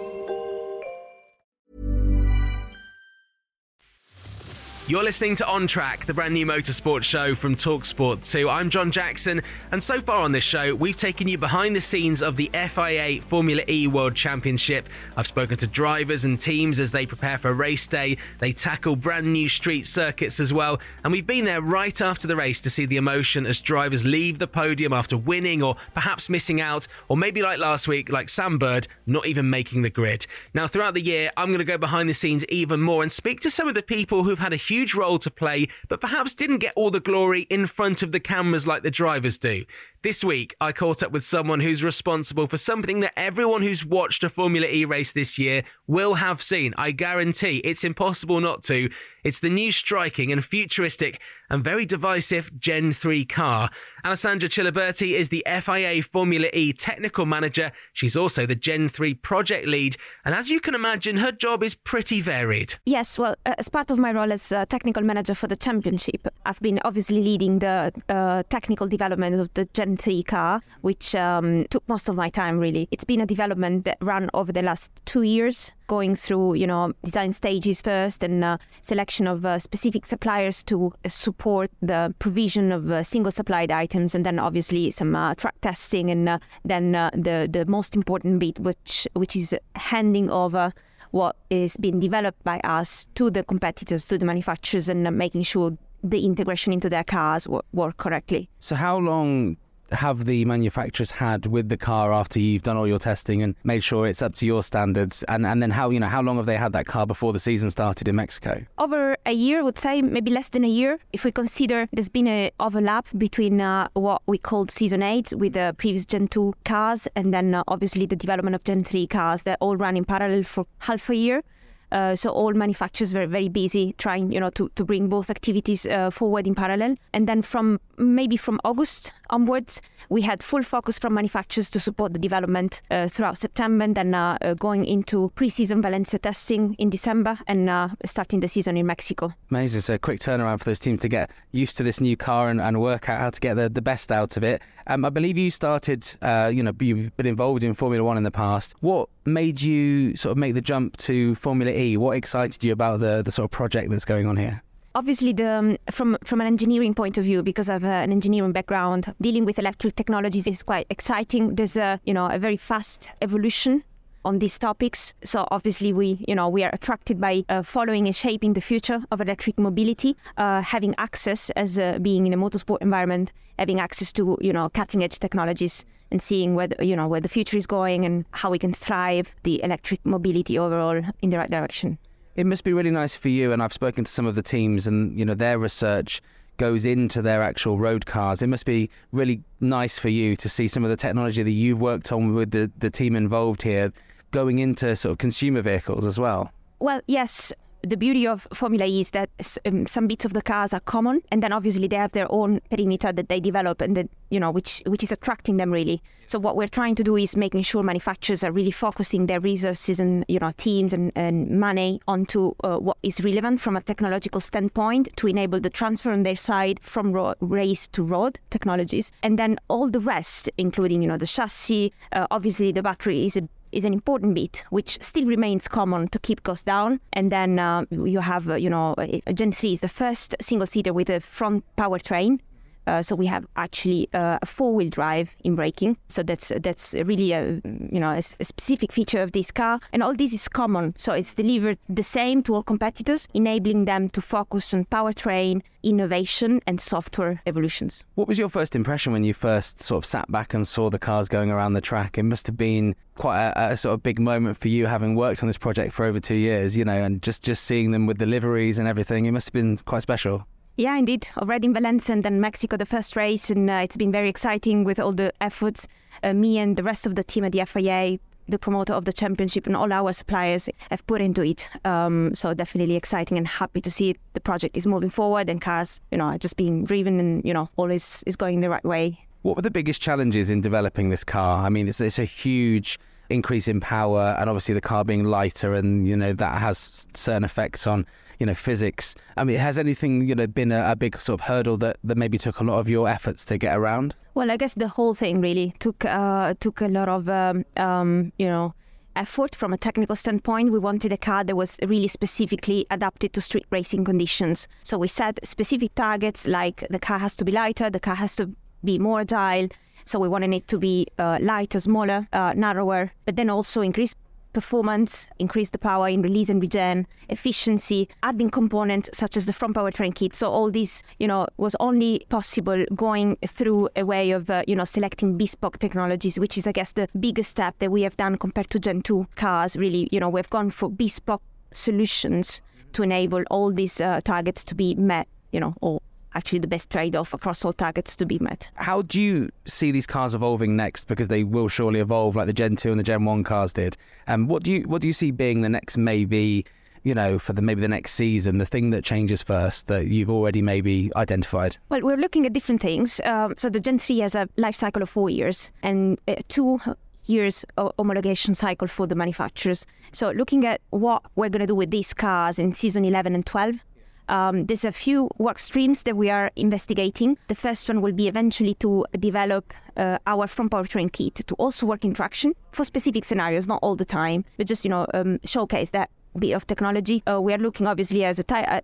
A: You're listening to On Track, the brand new motorsport show from Talksport 2. I'm John Jackson, and so far on this show, we've taken you behind the scenes of the FIA Formula E World Championship. I've spoken to drivers and teams as they prepare for race day. They tackle brand new street circuits as well, and we've been there right after the race to see the emotion as drivers leave the podium after winning or perhaps missing out, or maybe like last week, like Sam Bird, not even making the grid. Now, throughout the year, I'm going to go behind the scenes even more and speak to some of the people who've had a huge role to play, but perhaps didn't get all the glory in front of the cameras like the drivers do. This week, I caught up with someone who's responsible for something that everyone who's watched a Formula E race this year will have seen. I guarantee it's impossible not to. It's the new striking and futuristic and very divisive Gen 3 car. Alessandra Ciliberti is the FIA Formula E technical manager. She's also the Gen 3 project lead. And as you can imagine, her job is pretty varied.
F: Yes, well, as part of my role as uh, technical manager for the championship, I've been obviously leading the uh, technical development of the Gen 3 car, which um, took most of my time really. It's been a development that ran over the last two years, going through, you know, design stages first and uh, selection of uh, specific suppliers to support the provision of uh, single supplied items, and then obviously some uh, track testing, and uh, then uh, the the most important bit, which which is handing over what is being developed by us to the competitors, to the manufacturers, and making sure the integration into their cars work correctly.
G: So, how long have the manufacturers had with the car after you've done all your testing and made sure it's up to your standards? And and then how you know how long have they had that car before the season started in Mexico?
F: Over a year, I would say maybe less than a year. If we consider there's been an overlap between uh, what we called season eight with the previous Gen two cars, and then uh, obviously the development of Gen three cars that all ran in parallel for half a year. Uh, so all manufacturers were very busy trying, you know, to, to bring both activities uh, forward in parallel. And then from maybe from August onwards, we had full focus from manufacturers to support the development uh, throughout September, and then uh, uh, going into pre-season Valencia testing in December, and starting the season in Mexico.
G: Amazing! So a quick turnaround for this team to get used to this new car and, and work out how to get the, the best out of it. Um, I believe you started, you know, you've been involved in Formula One in the past. What made you sort of make the jump to Formula E? What excited you about the the sort of project that's going on here?
F: Obviously, the, um, from from an engineering point of view, because of uh, an engineering background, dealing with electric technologies is quite exciting. There's a you know a very fast evolution on these topics. So obviously, we you know we are attracted by uh, following and shaping the future of electric mobility, uh, having access as uh, being in a motorsport environment, having access to you know cutting edge technologies and seeing where the, you know where the future is going and how we can thrive the electric mobility overall in the right direction.
G: It must be really nice for you, and I've spoken to some of the teams, and you know their research goes into their actual road cars. It must be really nice for you to see some of the technology that you've worked on with the, the team involved here going into sort of consumer vehicles as well.
F: Well, yes, the beauty of Formula E is that um, some bits of the cars are common, and then obviously they have their own perimeter that they develop, and that you know which which is attracting them really. So what we're trying to do is making sure manufacturers are really focusing their resources and you know teams and, and money onto uh, what is relevant from a technological standpoint to enable the transfer on their side from road, race to road technologies, and then all the rest, including you know the chassis. Uh, obviously, the battery is a is an important bit, which still remains common to keep costs down. And then uh, you have, uh, you know, Gen 3 is the first single seater with a front powertrain uh, so we have actually uh, a four-wheel drive in braking. So that's that's really a you know a, a, specific feature of this car, and all this is common. So it's delivered the same to all competitors, enabling them to focus on powertrain innovation and software evolutions.
G: What was your first impression when you first sort of sat back and saw the cars going around the track? It must have been quite a, a sort of big moment for you, having worked on this project for over two years, you know, and just just seeing them with the liveries and everything. It must have been quite special.
F: Yeah, indeed. Already in Valencia and then Mexico, the first race, and uh, it's been very exciting with all the efforts. Uh, me and the rest of the team at the FIA, the promoter of the championship, and all our suppliers have put into it. Um, so definitely exciting and happy to see the project is moving forward and cars, you know, just being driven and you know, all is, is going the right way.
G: What were the biggest challenges in developing this car? I mean, it's, it's a huge increase in power, and obviously the car being lighter, and you know that has certain effects on you know physics. I mean, has anything you know been a, a big sort of hurdle that, that maybe took a lot of your efforts to get around?
F: Well, I guess the whole thing really took uh, took a lot of um, um, you know effort from a technical standpoint. We wanted a car that was really specifically adapted to street racing conditions. So we set specific targets like the car has to be lighter, the car has to be more agile. So we wanted it to be uh, lighter, smaller, uh, narrower, but then also increase performance, increase the power in release and regen, efficiency, adding components such as the front powertrain kit. So all this, you know, was only possible going through a way of, uh, you know, selecting bespoke technologies, which is, I guess, the biggest step that we have done compared to Gen 2 cars. Really, you know, we've gone for bespoke solutions to enable all these uh, targets to be met, you know, or actually the best trade-off across all targets to be met.
G: How do you see these cars evolving next? Because they will surely evolve like the Gen 2 and the Gen 1 cars did. And um, what do you what do you see being the next maybe you know, for the maybe the next season, the thing that changes first that you've already maybe identified?
F: Well, we're looking at different things. Um, so the Gen 3 has a life cycle of four years and uh, two years of homologation cycle for the manufacturers. So looking at what we're going to do with these cars in season 11 and 12, um, there's a few work streams that we are investigating. The first one will be eventually to develop uh, our front powertrain kit to also work in traction for specific scenarios, not all the time, but just you know um, showcase that bit of technology. Uh, we are looking obviously as a, ty-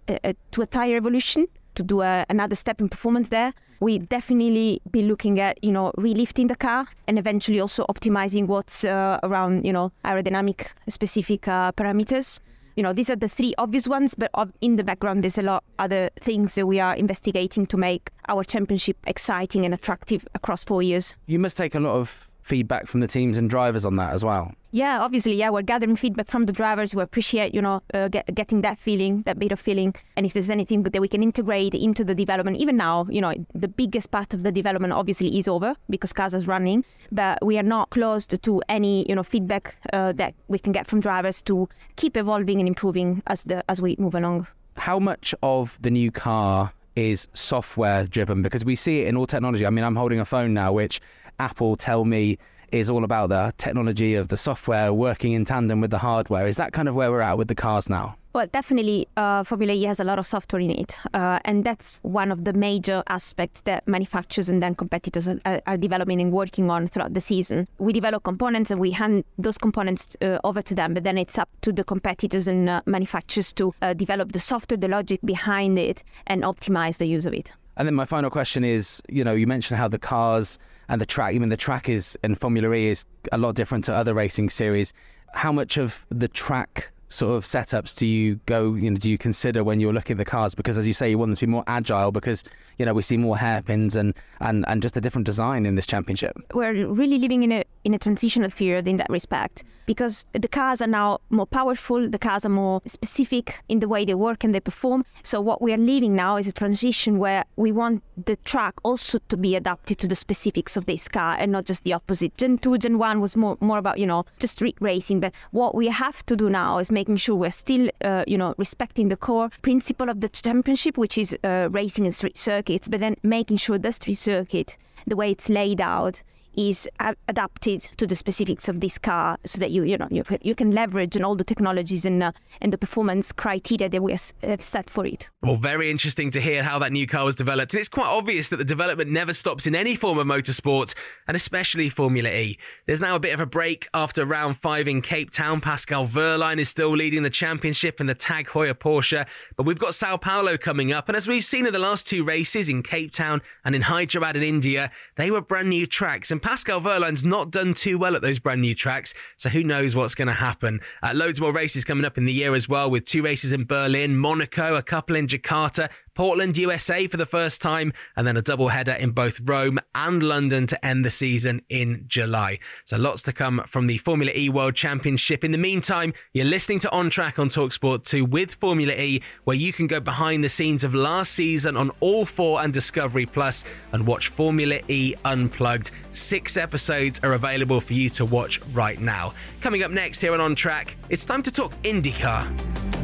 F: to a tire evolution to do a, another step in performance there. We definitely be looking at you know relifting the car and eventually also optimizing what's uh, around you know aerodynamic specific uh, parameters you know, these are the three obvious ones, but in the background, there's a lot other things that we are investigating to make our championship exciting and attractive across four years.
G: You must take a lot of feedback from the teams and drivers on that as well.
F: Yeah, obviously, yeah, we're gathering feedback from the drivers. We appreciate, you know, uh, get, getting that feeling, that bit of feeling, and if there's anything that we can integrate into the development. Even now, you know, the biggest part of the development obviously is over because Casa's running, but we are not closed to any, you know, feedback uh, that we can get from drivers to keep evolving and improving as the as we move along.
G: How much of the new car is software driven? Because we see it in all technology. I mean, I'm holding a phone now, which Apple tell me is all about the technology of the software working in tandem with the hardware. Is that kind of where we're at with the cars now?
F: Well, definitely, uh, Formula E has a lot of software in it, uh, and that's one of the major aspects that manufacturers and then competitors are, are, developing and working on throughout the season. We develop components and we hand those components uh, over to them, but then it's up to the competitors and uh, manufacturers to uh, develop the software, the logic behind it, and optimize the use of it.
G: And then my final question is, you know, you mentioned how the cars and the track, I mean, the track is in Formula E is a lot different to other racing series. How much of the track sort of setups do you go, you know, do you consider when you're looking at the cars? Because as you say, you want them to be more agile because, you know, we see more hairpins and, and, and just a different design in this championship.
F: We're really living in a, in a transitional period in that respect because the cars are now more powerful, the cars are more specific in the way they work and they perform. So what we are living now is a transition where we want the track also to be adapted to the specifics of this car and not just the opposite. Gen 2, Gen 1 was more, more about, you know, just street racing. But what we have to do now is making sure we're still, uh, you know, respecting the core principle of the championship, which is uh, racing in street circuits, but then making sure the street circuit, the way it's laid out, is adapted to the specifics of this car so that you you know you, you can leverage on all the technologies and uh, and the performance criteria that we have set for it.
A: Well, very interesting to hear how that new car was developed, and it's quite obvious that the development never stops in any form of motorsport, and especially Formula E. There's now a bit of a break after round five in Cape Town. Pascal Wehrlein is still leading the championship in the Tag Heuer Porsche, but we've got Sao Paulo coming up, and as we've seen in the last two races in Cape Town and in Hyderabad in India, they were brand new tracks and Pascal Wehrlein's not done too well at those brand new tracks, so who knows what's going to happen. Uh, loads more races coming up in the year as well, with two races in Berlin, Monaco, a couple in Jakarta, Portland, USA for the first time, and then a double header in both Rome and London to end the season in July. So lots to come from the Formula E World Championship. In the meantime, you're listening to On Track on Talksport 2 with Formula E, where you can go behind the scenes of last season on All 4 and Discovery Plus and watch Formula E Unplugged. Six episodes are available for you to watch right now. Coming up next here on On Track, it's time to talk IndyCar.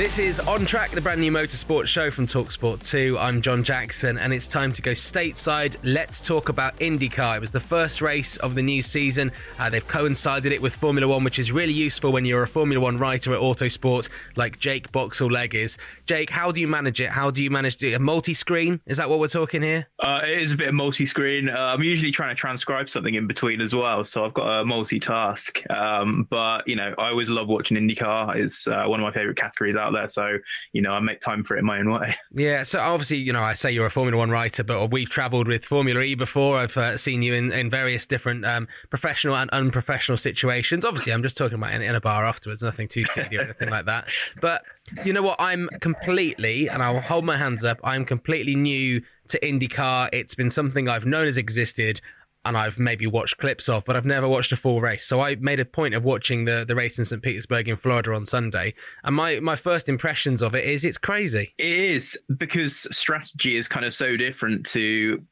A: This is On Track, the brand new motorsport show from Talksport 2. I'm John Jackson, and it's time to go stateside. Let's talk about IndyCar. It was the first race of the new season. Uh, they've coincided it with Formula One, which is really useful when you're a Formula One writer at Autosport, like Jake Boxall-Legge is. Jake, how do you manage it? How do you manage to a multi-screen? Is that what we're talking here?
H: Uh, it is a bit of multi-screen. Uh, I'm usually trying to transcribe something in between as well, so I've got a multitask. Um, but you know, I always love watching IndyCar. It's uh, one of my favorite categories out there. So, you know, I make time for it in my own way. <laughs>
A: Yeah. So obviously, you know, I say you're a Formula One writer, but we've travelled with Formula E before. I've uh, seen you in, in various different um, professional and unprofessional situations. Obviously, I'm just talking about in, in a bar afterwards, nothing too seedy or anything like that. But you know what? I'm completely, and I'll hold my hands up, I'm completely new to IndyCar. It's been something I've known has existed and I've maybe watched clips of, but I've never watched a full race. So I made a point of watching the, the race in St. Petersburg in Florida on Sunday. And my, my first impressions of it is it's crazy.
H: It is because strategy is kind of so different to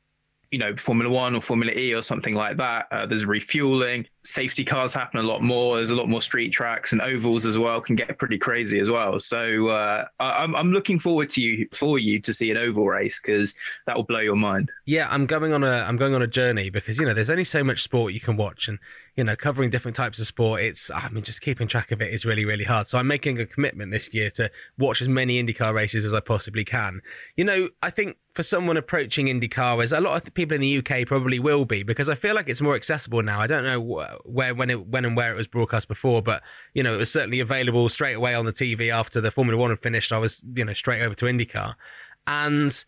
H: you know Formula One or Formula E or something like that. Uh, there's refueling, safety cars happen a lot more. There's a lot more street tracks and ovals as well. Can get pretty crazy as well. So uh, I'm I'm looking forward to you for you to see an oval race because that will blow your mind.
A: Yeah, I'm going on a I'm going on a journey because you know there's only so much sport you can watch and you know covering different types of sport. It's I mean just keeping track of it is really really hard. So I'm making a commitment this year to watch as many IndyCar races as I possibly can. You know I think for someone approaching IndyCar, as a lot of people in the UK probably will be, because I feel like it's more accessible now. I don't know where, when, it, when and where it was broadcast before, but you know, it was certainly available straight away on the TV after the Formula One had finished. I was, you know, straight over to IndyCar, and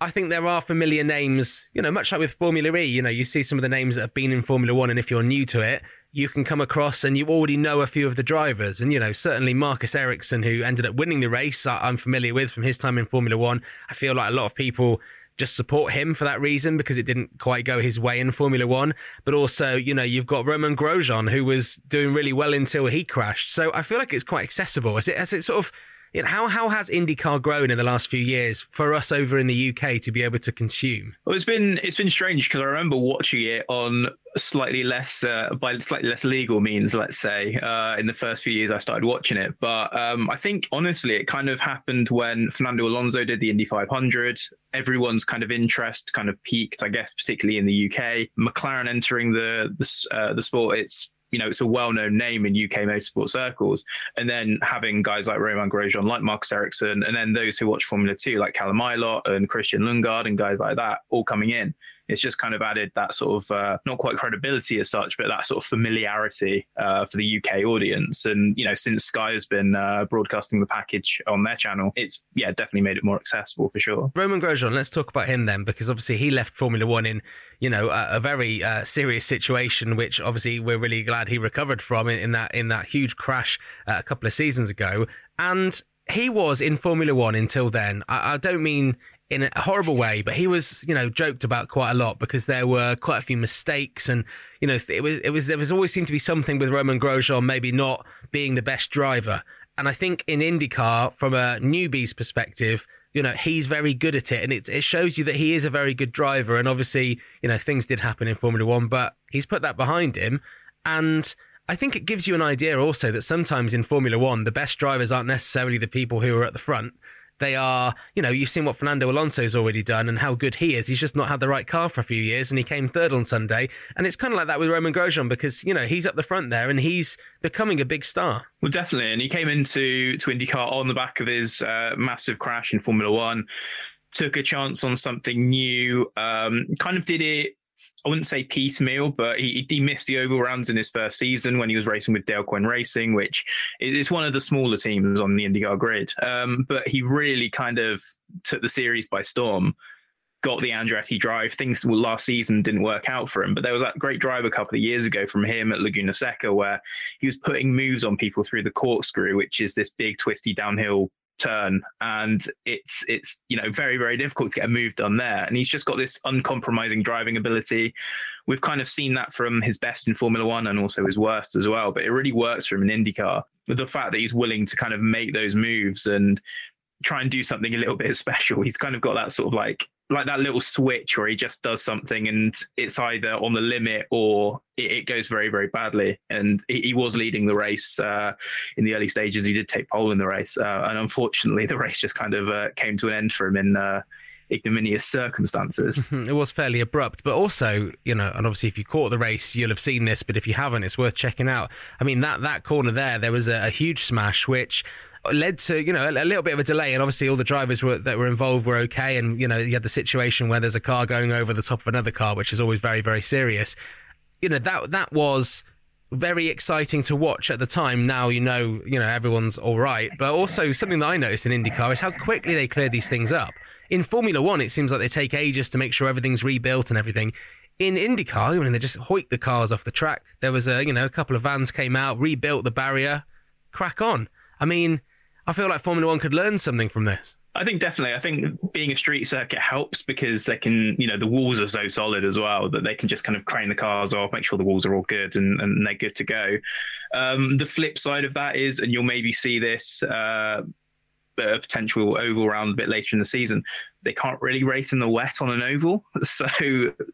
A: I think there are familiar names. You know, much like with Formula E, you know, you see some of the names that have been in Formula One, and if you're new to it, you can come across and you already know a few of the drivers. And, you know, certainly Marcus Ericsson, who ended up winning the race, I'm familiar with from his time in Formula One. I feel like a lot of people just support him for that reason because it didn't quite go his way in Formula One. But also, you know, you've got Romain Grosjean, who was doing really well until he crashed. So I feel like it's quite accessible. Has it, has it sort of you know, how how has IndyCar grown in the last few years for us over in the UK to be able to consume?
H: Well, it's been it's been strange because I remember watching it on slightly less uh, by slightly less legal means, let's say, uh, in the first few years I started watching it. But um, I think honestly, it kind of happened when Fernando Alonso did the Indy 500. Everyone's kind of interest kind of peaked, I guess, particularly in the UK. McLaren entering the the, uh, the sport, it's you know, it's a well-known name in UK motorsport circles. And then having guys like Romain Grosjean, like Marcus Ericsson, and then those who watch Formula Two, like Callum and Christian Lundgaard and guys like that, all coming in it's just kind of added that sort of uh, not quite credibility as such, but that sort of familiarity uh, for the UK audience. And you know, since Sky has been uh, broadcasting the package on their channel, it's yeah definitely made it more accessible for sure.
A: Romain Grosjean, let's talk about him then, because obviously he left Formula One in you know a, a very uh, serious situation, which obviously we're really glad he recovered from in, in that in that huge crash uh, a couple of seasons ago, and he was in Formula One until then. I, I, don't mean in a horrible way, but he was, you know, joked about quite a lot because there were quite a few mistakes, and you know, it was it was there was always seemed to be something with Romain Grosjean maybe not being the best driver. And I think in IndyCar, from a newbie's perspective, you know, he's very good at it, and it it shows you that he is a very good driver. And obviously, you know, things did happen in Formula One, but he's put that behind him, and. I think it gives you an idea also that sometimes in Formula One, the best drivers aren't necessarily the people who are at the front. They are, you know, you've seen what Fernando Alonso's already done and how good he is. He's just not had the right car for a few years and he came third on Sunday. And it's kind of like that with Romain Grosjean because, you know, he's up the front there and he's becoming a big star.
H: Well, definitely. And he came into to IndyCar on the back of his uh, massive crash in Formula One took a chance on something new. Um, kind of did it I wouldn't say piecemeal, but he, he missed the oval rounds in his first season when he was racing with Dale Coyne Racing, which is one of the smaller teams on the IndyCar grid. Um, but he really kind of took the series by storm. Got the Andretti drive. Things last season didn't work out for him, but there was that great drive a couple of years ago from him at Laguna Seca where he was putting moves on people through the corkscrew, which is this big twisty downhill turn and it's it's you know very very difficult to get a move done there. And he's just got this uncompromising driving ability. We've kind of seen that from his best in formula 1 and also his worst as well but it really works for him in IndyCar with the fact that he's willing to kind of make those moves and try and do something a little bit <laughs> special. He's kind of got that sort of like like that little switch where he just does something and it's either on the limit or it, it goes very very badly. And he, he was leading the race uh, in the early stages. He did take pole in the race, uh, and unfortunately <laughs> the race just kind of uh, came to an end for him in uh, ignominious circumstances. <laughs>
A: It was fairly abrupt, but also, you know, and obviously if you caught the race, you'll have seen this, but if you haven't, it's worth checking out. I mean, that that corner there, there was a, a huge smash which led to you know a, a little bit of a delay and obviously all the drivers were, that were involved were okay and you know you had the situation where there's a car going over the top of another car which is always very very serious you know that that was very exciting to watch at the time. Now you know, you know everyone's all right, but also something that I noticed in IndyCar is how quickly they clear these things up. In Formula One, it seems like they take ages to make sure everything's rebuilt and everything. In IndyCar, I mean, they just hoik the cars off the track. There was a, you know, a couple of vans came out, rebuilt the barrier, crack on. I mean, I feel like Formula One could learn something from this.
H: I think definitely. I think being a street circuit helps because they can, you know, the walls are so solid as well that they can just kind of crane the cars off, make sure the walls are all good and, and they're good to go. Um, the flip side of that is, and you'll maybe see this uh, potential oval round a bit later in the season, they can't really race in the wet on an oval. <laughs> So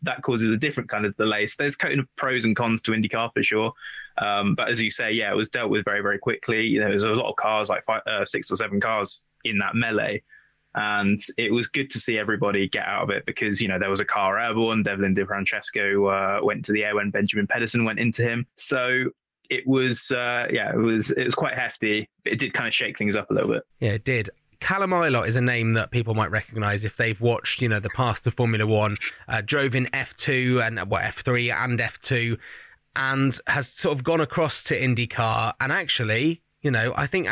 H: that causes a different kind of delay. So there's kind of pros and cons to IndyCar for sure. Um, but as you say, yeah, it was dealt with very, very quickly. You know, there's a lot of cars, like five, uh, six or seven cars in that melee. And it was good to see everybody get out of it because, you know, there was a car airborne. Devlin DeFrancesco uh, went to the air when Benjamin Pedersen went into him. So it was, uh, yeah, it was, it was quite hefty. It did kind of shake things up a little bit.
A: Yeah, it did. Callum Ilott is a name that people might recognise if they've watched, you know, the path to Formula One. Uh, drove in F2 and what F3 and F2, and has sort of gone across to IndyCar. And actually, you know, I think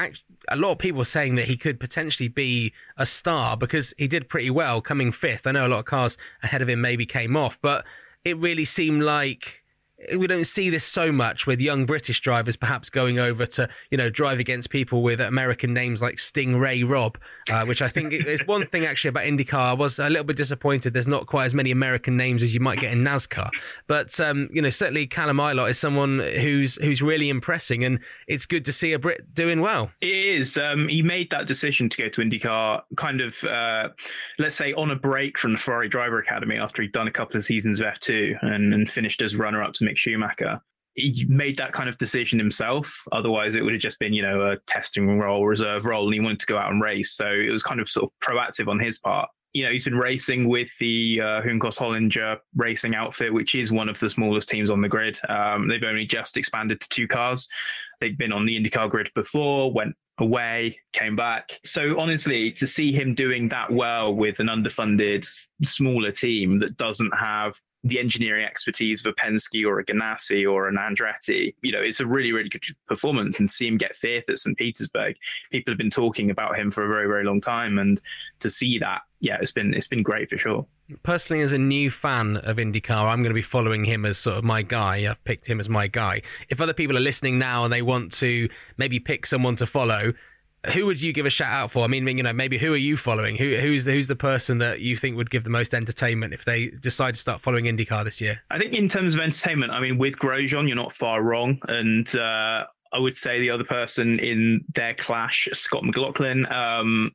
A: a lot of people are saying that he could potentially be a star because he did pretty well coming fifth. I know a lot of cars ahead of him maybe came off, but it really seemed like we don't see this so much with young British drivers perhaps going over to you know drive against people with American names like Sting Ray Robb, uh, which I think is one thing actually about IndyCar. I was a little bit disappointed. There's not quite as many American names as you might get in NASCAR, but um, you know certainly Callum Ilott is someone who's who's really impressing, and it's good to see a Brit doing well.
H: It is. Um, he made that decision to go to IndyCar kind of, uh, let's say, on a break from the Ferrari Driver Academy after he'd done a couple of seasons of F2 and, and finished as runner up to Mick Schumacher. He made that kind of decision himself. Otherwise, it would have just been, you know, a testing role, reserve role, and he wanted to go out and race. So it was kind of sort of proactive on his part. You know, he's been racing with the uh, Juncos Hollinger racing outfit, which is one of the smallest teams on the grid. Um, they've only just expanded to two cars. They'd been on the IndyCar grid before, went away, came back. So honestly, to see him doing that well with an underfunded, smaller team that doesn't have the engineering expertise of a Penske or a Ganassi or an Andretti, you know, it's a really, really good performance. And see him get fifth at St. Petersburg, people have been talking about him for a very, very long time, and to see that, yeah, it's been it's been great for sure.
A: Personally, as a new fan of IndyCar, I'm going to be following him as sort of my guy. I've picked him as my guy. If other people are listening now and they want to maybe pick someone to follow, who would you give a shout out for? I mean, you know, maybe who are you following? Who who's the, who's the person that you think would give the most entertainment if they decide to start following IndyCar this year?
H: I think in terms of entertainment, I mean, with Grosjean, you're not far wrong, and uh, I would say the other person in their clash, Scott McLaughlin. Um,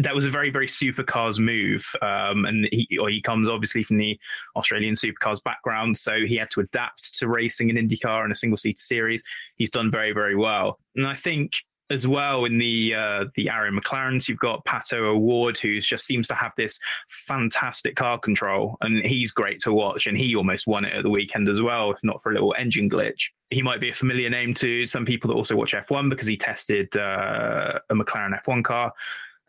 H: that was a very, very supercars move. Um, and he, or he comes obviously from the Australian supercars background. So he had to adapt to racing in IndyCar in a single seat series. He's done very, very well. And I think as well in the uh, the Arrow McLarens, you've got Pato O'Ward, who just seems to have this fantastic car control, and he's great to watch. And he almost won it at the weekend as well, if not for a little engine glitch. He might be a familiar name to some people that also watch F1 because he tested uh, a McLaren F1 car.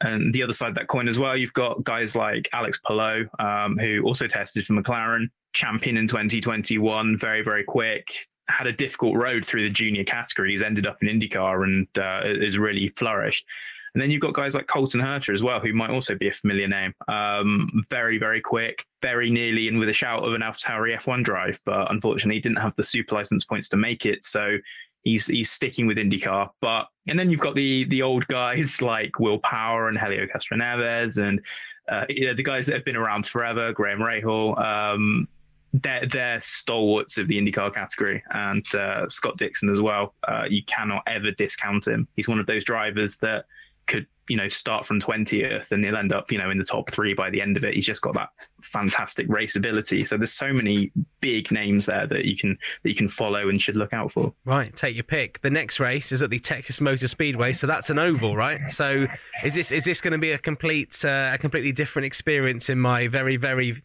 H: And the other side of that coin as well, you've got guys like Alex Palou, um, who also tested for McLaren, champion in 2021, very, very quick. Had a difficult road through the junior categories, ended up in IndyCar and uh, has really flourished. And then you've got guys like Colton Herta as well, who might also be a familiar name. Um, very, very quick, very nearly in with a shout of an AlphaTauri F1 drive, but unfortunately didn't have the super license points to make it. So he's he's sticking with IndyCar. But and then you've got the the old guys <laughs> like Will Power and Helio Castroneves and uh, you know, the guys that have been around forever, Graham Rahal. Um, they're, they're stalwarts of the IndyCar category, and uh, Scott Dixon as well. Uh, you cannot ever discount him. He's one of those drivers that could you know start from 20th and he'll end up you know in the top three by the end of it. He's just got that fantastic race ability. So there's so many big names there that you can that you can follow and should look out for.
A: Right take your pick. The next race is at the texas motor speedway so that's an oval right? So is this is this going to be a complete uh, a completely different experience in my very very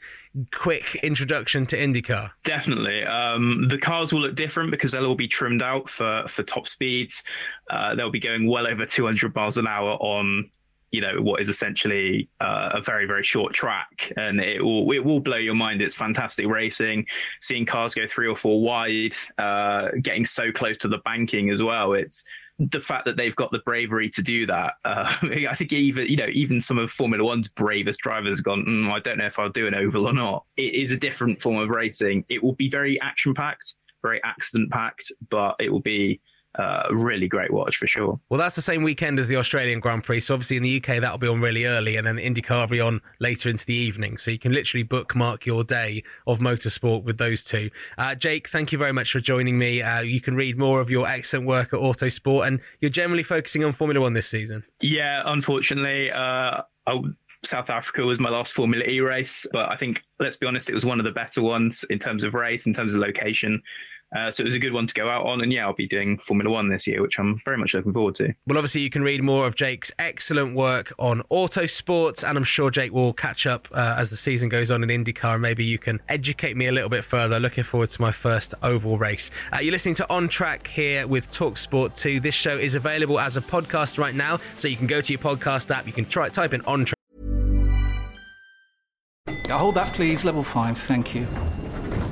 A: quick introduction to IndyCar?
H: Definitely. Um, the cars will look different because they'll all be trimmed out for for top speeds. Uh, they'll be going well over 200 miles an hour on you know what is essentially uh, a very very short track and it will it will blow your mind it's fantastic racing seeing cars go three or four wide uh, getting so close to the banking as well it's the fact that they've got the bravery to do that, uh, <laughs> I think even you know even some of Formula One's bravest drivers have gone. Mm, I don't know if I'll do an oval or not. It is a different form of racing. It will be very action packed, very accident packed, but it will be uh, really great watch for sure.
A: Well, that's the same weekend as the Australian Grand Prix. So obviously in the UK that'll be on really early, and then IndyCar will be on later into the evening. So you can literally bookmark your day of motorsport with those two. Uh, Jake, thank you very much for joining me. Uh, you can read more of your excellent work at Autosport, and you're generally focusing on Formula One this season.
H: Yeah, unfortunately. Uh, I, South Africa was my last Formula E race, but I think, let's be honest, it was one of the better ones in terms of race, in terms of location. Uh, so it was a good one to go out on. And yeah, I'll be doing Formula One this year, which I'm very much looking forward to.
A: Well, obviously, you can read more of Jake's excellent work on Autosports, and I'm sure Jake will catch up uh, as the season goes on in IndyCar. And Maybe you can educate me a little bit further. Looking forward to my first oval race. Uh, you're listening to On Track here with Talksport 2. This show is available as a podcast right now, so you can go to your podcast app, you can try type in On Track.
C: hold that, please. Level five, thank you.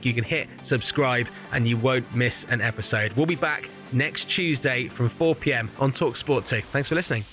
A: You can hit subscribe and you won't miss an episode. We'll be back next Tuesday from 4 pm on Talk Sport 2. Thanks for listening.